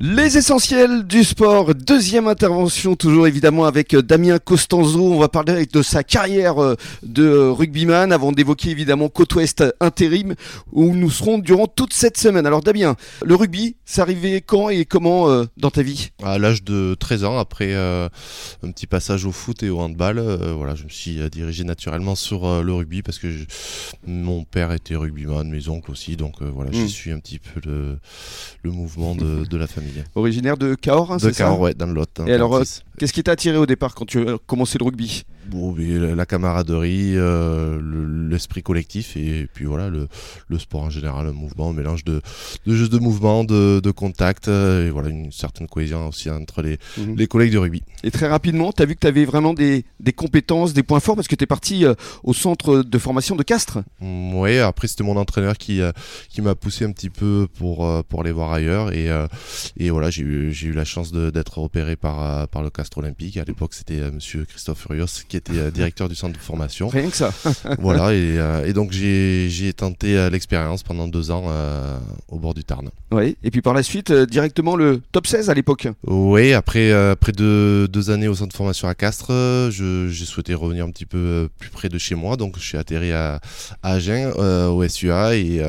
Les essentiels du sport, deuxième intervention toujours évidemment avec euh, Damien Costanzo. On va parler de sa carrière euh, de rugbyman avant d'évoquer évidemment Côte Ouest intérim où nous serons durant toute cette semaine. Alors Damien, le rugby, c'est arrivé quand et comment euh, dans ta vie? À l'âge de 13 ans, après un petit passage au foot et au handball, voilà, je me suis dirigé naturellement sur le rugby parce que mon père était rugbyman, mes oncles aussi, donc voilà, j'y hmm. suis un petit peu le, mouvement de la famille. Originaire de Cahors, hein, De Cahors, ouais, dans le Lot. Hein, et alors, qu'est-ce qui t'a attiré au départ quand tu as commencé le rugby? Bon, La camaraderie, euh, l'esprit collectif et puis voilà, le, le, sport en général, un mouvement, un mélange de, de jeux de mouvement, de, de contact euh, et voilà, une certaine cohésion aussi entre les, mhm. les collègues du rugby. Et très rapidement, tu as vu que tu avais vraiment des, des, compétences, des points forts parce que tu es parti euh, au centre de formation de Castres mm, Oui, après c'était mon entraîneur qui, qui m'a poussé un petit peu pour, pour aller voir ailleurs et, et voilà, j'ai eu, eu la chance d'être repéré par, par le Castres Olympique. À l'époque, c'était monsieur Christophe Furios qui était euh, directeur du centre de formation. Rien que ça. voilà, et, euh, et donc j'ai tenté euh, l'expérience pendant deux ans au bord du Tarn. Oui, et puis par la suite, directement le top 16 à l'époque. Oui, après, après deux, deux, années au centre de formation à Castres, j'ai souhaité revenir un petit peu plus près de chez moi, donc je suis atterri à, à Agen, au SUA, et,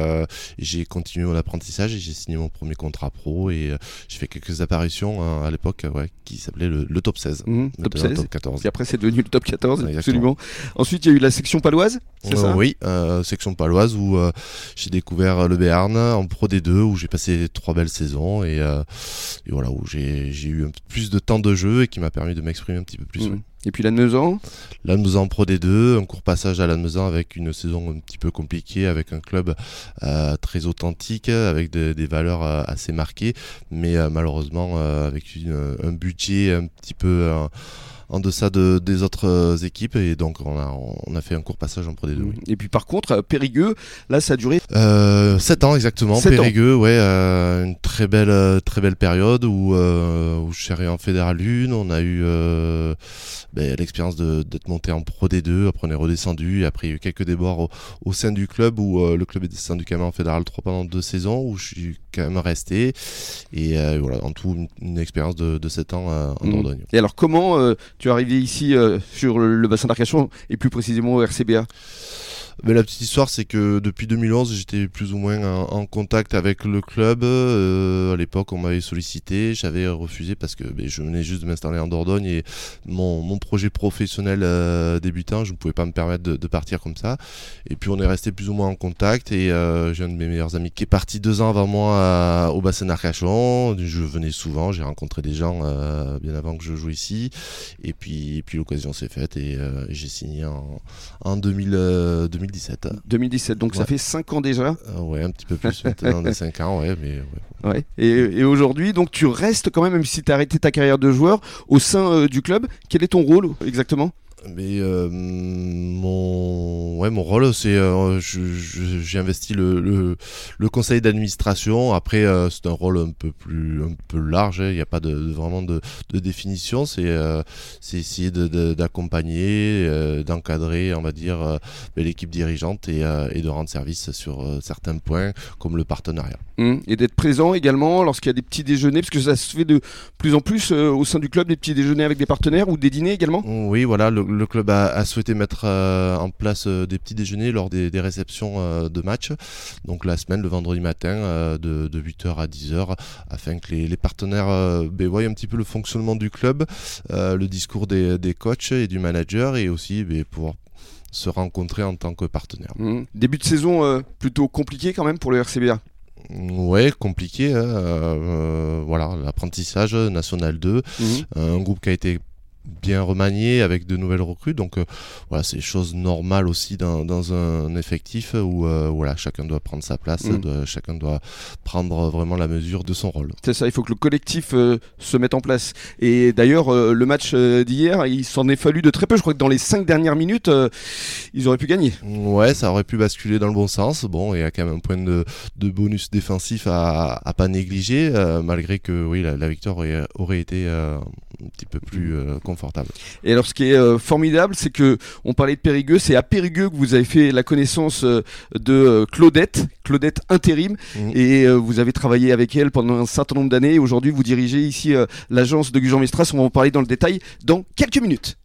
j'ai continué mon apprentissage et j'ai signé mon premier contrat pro, et j'ai fait quelques apparitions hein, à l'époque ouais, qui s'appelait le, top 16. Mmh, top 16. Top 14. Et après, c'est devenu le top 14. Absolument. Ensuite, il y a eu la section paloise, c'est ça? Oui, euh, section paloise où euh, j'ai découvert le Béarn en Pro D2 où j'ai passé trois belles saisons et, euh, voilà où j'ai eu un peu plus de temps de jeu et qui m'a permis de m'exprimer un petit peu plus. Mmh. Et puis Lannemezan Lannemezan Pro D2, un court passage à Lannemezan avec une saison un petit peu compliquée, avec un club très authentique, avec des valeurs assez marquées, mais malheureusement avec un budget un petit peu en deçà de, des autres euh, équipes et donc on a, on a fait un court passage en Pro D2. Et puis par contre, euh, Périgueux, là ça a duré euh, 7 ans exactement. Périgueux, ouais, euh, une très belle, très belle période où, où je suis arrivé en Fédéral 1, on a eu ben, l'expérience d'être monté en Pro D2, après on est redescendu, et après il y a eu quelques débords au, sein du club où le club est descendu quand même en Fédéral 3 pendant deux saisons où je suis quand même resté. Et voilà, en tout une, expérience de, de 7 ans en mmh. Dordogne. Et alors comment tu es arrivé ici euh, sur le, bassin d'Arcachon et plus précisément au RCBA mais la petite histoire, c'est que depuis 2011, j'étais plus ou moins en, contact avec le club. Euh, à l'époque, on m'avait sollicité, j'avais refusé parce que ben, je venais juste de m'installer en Dordogne et mon, projet professionnel euh, débutant, je ne pouvais pas me permettre de, partir comme ça. Et puis on est resté plus ou moins en contact et euh, j'ai un de mes meilleurs amis qui est parti deux ans avant moi au bassin d'Arcachon. Je venais souvent, j'ai rencontré des gens euh, bien avant que je joue ici. Et puis, puis l'occasion s'est faite et j'ai signé en, en 2000, 2000 2017. 2017, donc ça fait 5 ans déjà euh, Ouais, un petit peu plus maintenant, des 5 ans, ouais. Mais, ouais. Et, aujourd'hui, donc tu restes quand même, même si tu as arrêté ta carrière de joueur, au sein euh, du club. Quel est ton rôle exactement? Mais euh, mon ouais mon rôle c'est euh, j'ai investi le, le, le, conseil d'administration après euh, c'est un rôle un peu plus un peu large hein. il n'y a pas de, vraiment de, de définition c'est euh, essayer d'accompagner d'encadrer on va dire l'équipe dirigeante et, et, de rendre service sur certains points comme le partenariat mmh. et d'être présent également lorsqu'il y a des petits déjeuners parce que ça se fait de plus en plus au sein du club des petits déjeuners avec des partenaires ou des dîners également? Oui voilà le, le club a, souhaité mettre euh, en place euh, des petits déjeuners lors des, réceptions euh, de matchs. Donc la semaine, le vendredi matin, de, 8h à 10h, afin que les, partenaires ben, voient un petit peu le fonctionnement du club, le discours des, coachs et du manager, et aussi ben, pouvoir se rencontrer en tant que partenaire. Mmh. Début de saison plutôt compliqué quand même pour le RCBA Ouais, compliqué. Hein, voilà, l'apprentissage national 2, mmh. un groupe qui a été bien remanié avec de nouvelles recrues. Donc euh, voilà, c'est chose normale aussi dans, dans un effectif où euh, voilà, chacun doit prendre sa place, mm. chacun doit prendre vraiment la mesure de son rôle. C'est ça, il faut que le collectif euh, se mette en place. Et d'ailleurs, le match d'hier, il s'en est fallu de très peu. Je crois que dans les cinq dernières minutes, ils auraient pu gagner. Ouais, ça aurait pu basculer dans le bon sens. Bon, il y a quand même un point de, de bonus défensif à, à pas négliger, malgré que oui, la, victoire aurait, aurait été un petit peu plus confortable confortable. Et alors ce qui est formidable, c'est que on parlait de Périgueux, c'est à Périgueux que vous avez fait la connaissance de Claudette, Claudette intérim, mmh. et vous avez travaillé avec elle pendant un certain nombre d'années. Aujourd'hui, vous dirigez ici l'agence de Gujan Mestras. On va en parler dans le détail dans quelques minutes.